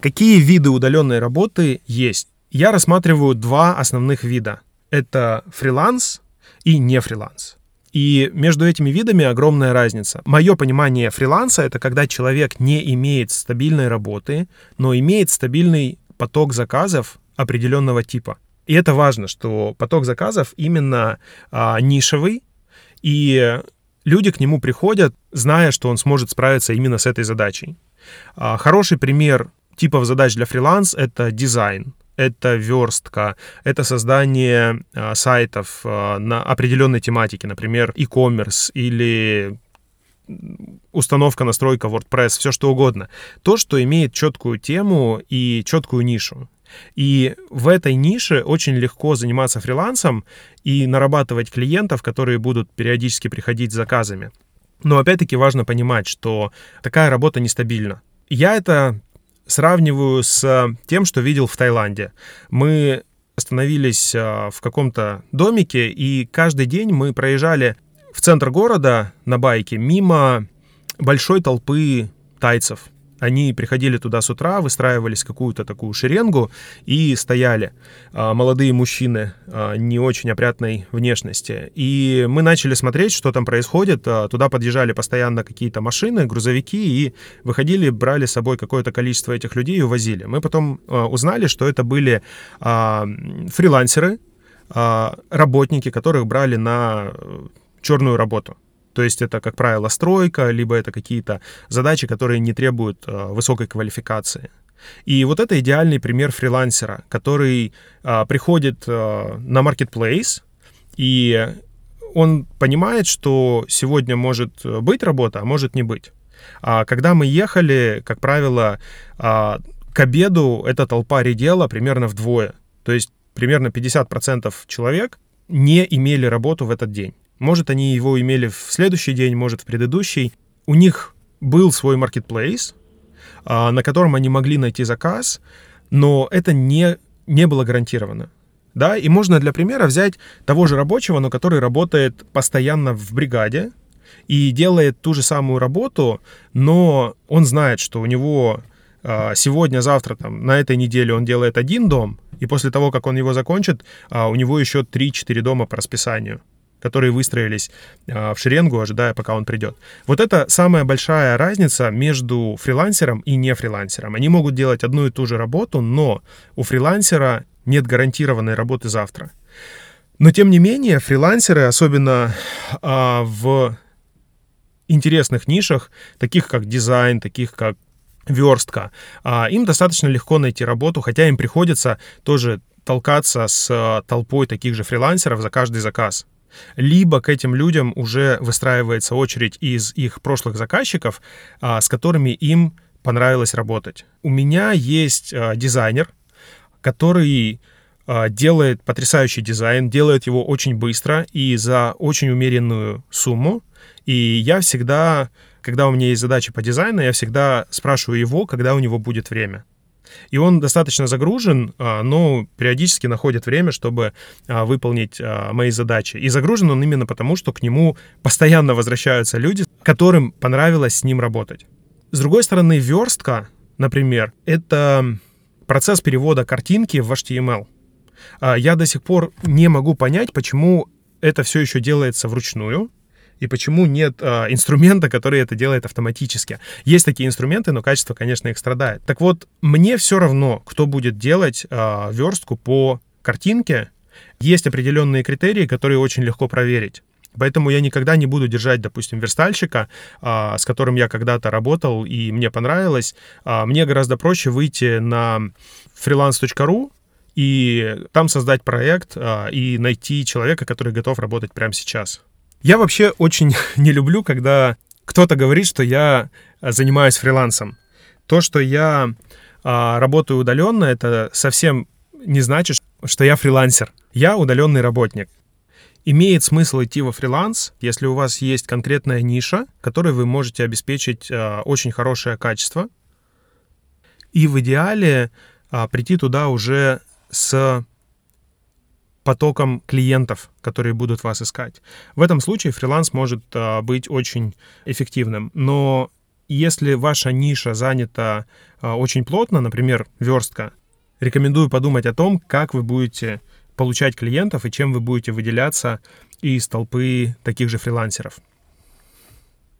Какие виды удаленной работы есть? Я рассматриваю два основных вида. Это фриланс и не фриланс. И между этими видами огромная разница. Мое понимание фриланса — это когда человек не имеет стабильной работы, но имеет стабильный поток заказов определенного типа. И это важно, что поток заказов именно а, нишевый, и люди к нему приходят, зная, что он сможет справиться именно с этой задачей. А, хороший пример типов задач для фриланс — это дизайн, это верстка, это создание а, сайтов а, на определенной тематике, например, e-commerce или установка, настройка WordPress, все что угодно. То, что имеет четкую тему и четкую нишу. И в этой нише очень легко заниматься фрилансом и нарабатывать клиентов, которые будут периодически приходить с заказами. Но опять-таки важно понимать, что такая работа нестабильна. Я это сравниваю с тем, что видел в Таиланде. Мы остановились а, в каком-то домике, и каждый день мы проезжали в центр города на байке мимо большой толпы тайцев. Они приходили туда с утра, выстраивались какую-то такую шеренгу и стояли. А, молодые мужчины а, не очень опрятной внешности. И мы начали смотреть, что там происходит. А, туда подъезжали постоянно какие-то машины, грузовики, и выходили, брали с собой какое-то количество этих людей и увозили. Мы потом узнали, что это были фрилансеры, работники, которых брали на э, черную работу. То есть это, как правило, стройка, либо это какие-то задачи, которые не требуют э, высокой квалификации. И вот это идеальный пример фрилансера, который э, приходит э, на marketplace, и он понимает, что сегодня может быть работа, а может не быть. А когда мы ехали, как правило, э, к обеду эта толпа редела примерно вдвое. То есть примерно 50% человек не имели работу в этот день. Может, они его имели в следующий день, может, в предыдущий. У них был свой маркетплейс, на котором они могли найти заказ, но это не, не было гарантировано. Да, и можно для примера взять того же рабочего, но который работает постоянно в бригаде и делает ту же самую работу, но он знает, что у него а, сегодня, завтра, там, на этой неделе он делает один дом, и после того, как он его закончит, а, у него еще 3-4 дома по расписанию которые выстроились э, в шеренгу, ожидая, пока он придет. Вот это самая большая разница между фрилансером и не фрилансером. Они могут делать одну и ту же работу, но у фрилансера нет гарантированной работы завтра. Но тем не менее, фрилансеры, особенно э, в интересных нишах, таких как дизайн, таких как верстка, э, им достаточно легко найти работу, хотя им приходится тоже толкаться с толпой таких же фрилансеров за каждый заказ либо к этим людям уже выстраивается очередь из их прошлых заказчиков, а, с которыми им понравилось работать. У меня есть а, дизайнер, который а, делает потрясающий дизайн, делает его очень быстро и за очень умеренную сумму. И я всегда, когда у меня есть задачи по дизайну, я всегда спрашиваю его, когда у него будет время. И он достаточно загружен, а, но периодически находит время, чтобы а, выполнить а, мои задачи. И загружен он именно потому, что к нему постоянно возвращаются люди, которым понравилось с ним работать. С другой стороны, верстка, например, это процесс перевода картинки в HTML. Я до сих пор не могу понять, почему это все еще делается вручную, и почему нет э, инструмента, который это делает автоматически. Есть такие инструменты, но качество, конечно, их страдает. Так вот, мне все равно, кто будет делать э, верстку по картинке. Есть определенные критерии, которые очень легко проверить. Поэтому я никогда не буду держать, допустим, верстальщика, а, с которым я когда-то работал и мне понравилось. Мне гораздо проще выйти на freelance.ru и там создать проект и найти человека, который готов работать прямо сейчас. Я вообще очень не люблю, когда кто-то говорит, что я а, занимаюсь фрилансом. То, что я а, работаю удаленно, это совсем не значит, что я фрилансер. Я удаленный работник. Имеет смысл идти во фриланс, если у вас есть конкретная ниша, которой вы можете обеспечить а, очень хорошее качество. И в идеале а, прийти туда уже с потоком клиентов, которые будут вас искать. В этом случае фриланс может а, быть очень эффективным. Но Если ваша ниша занята а, очень плотно, например, верстка, рекомендую подумать о том, как вы будете получать клиентов и чем вы будете выделяться из толпы таких же фрилансеров.